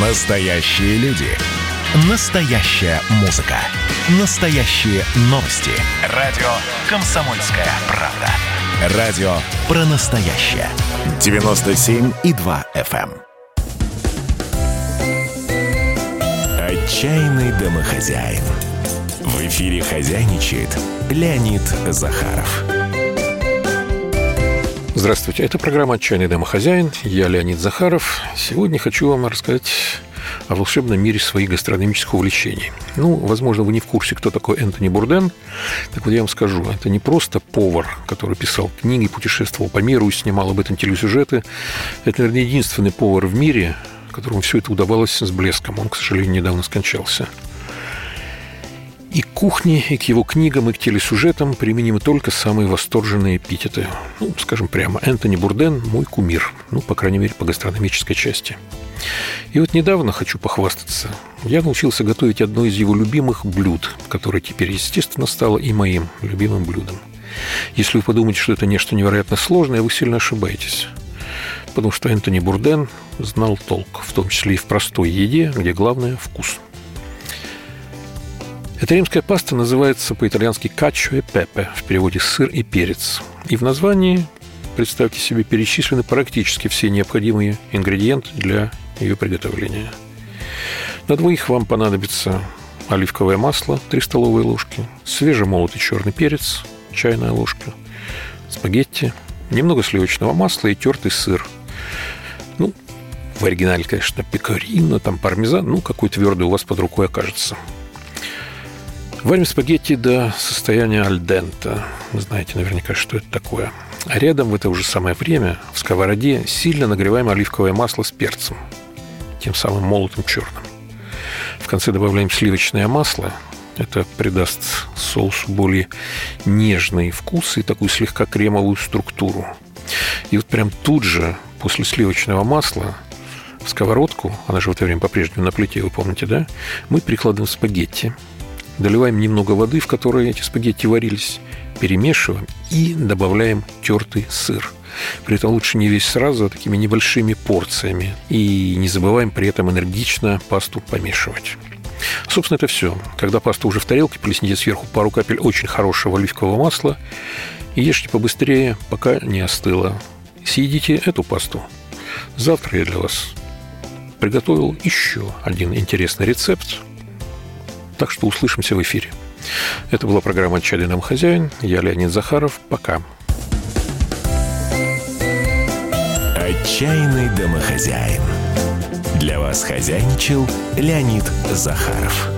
Настоящие люди. Настоящая музыка. Настоящие новости. Радио «Комсомольская правда». Радио про настоящее. 97,2 FM. эм. Отчаянный домохозяин. В эфире хозяйничает Леонид Захаров. Здравствуйте, это программа «Отчаянный домохозяин». Я Леонид Захаров. Сегодня хочу вам рассказать о волшебном мире своих гастрономических увлечений. Ну, возможно, вы не в курсе, кто такой Энтони Бурден. Так вот я вам скажу, это не просто повар, который писал книги, путешествовал по миру и снимал об этом телесюжеты. Это, наверное, единственный повар в мире, которому все это удавалось с блеском. Он, к сожалению, недавно скончался. И к кухне, и к его книгам, и к телесюжетам применимы только самые восторженные эпитеты. Ну, скажем прямо, Энтони Бурден – мой кумир. Ну, по крайней мере, по гастрономической части. И вот недавно хочу похвастаться. Я научился готовить одно из его любимых блюд, которое теперь, естественно, стало и моим любимым блюдом. Если вы подумаете, что это нечто невероятно сложное, вы сильно ошибаетесь. Потому что Энтони Бурден знал толк, в том числе и в простой еде, где главное – вкус – эта римская паста называется по-итальянски «качо и пепе», в переводе «сыр и перец». И в названии, представьте себе, перечислены практически все необходимые ингредиенты для ее приготовления. На двоих вам понадобится оливковое масло 3 столовые ложки, свежемолотый черный перец, чайная ложка, спагетти, немного сливочного масла и тертый сыр. Ну, в оригинале, конечно, пекарина, там пармезан, ну, какой твердый у вас под рукой окажется – Варим спагетти до состояния альдента. Вы знаете наверняка, что это такое. А рядом в это уже самое время в сковороде сильно нагреваем оливковое масло с перцем, тем самым молотым черным. В конце добавляем сливочное масло. Это придаст соусу более нежный вкус и такую слегка кремовую структуру. И вот прям тут же, после сливочного масла, в сковородку, она же в это время по-прежнему на плите, вы помните, да, мы прикладываем спагетти – Доливаем немного воды, в которой эти спагетти варились, перемешиваем и добавляем тертый сыр. При этом лучше не весь сразу, а такими небольшими порциями. И не забываем при этом энергично пасту помешивать. Собственно, это все. Когда паста уже в тарелке, плесните сверху пару капель очень хорошего оливкового масла и ешьте побыстрее, пока не остыло. Съедите эту пасту. Завтра я для вас приготовил еще один интересный рецепт, так что услышимся в эфире. Это была программа «Отчаянный нам хозяин». Я Леонид Захаров. Пока. «Отчаянный домохозяин». Для вас хозяйничал Леонид Захаров.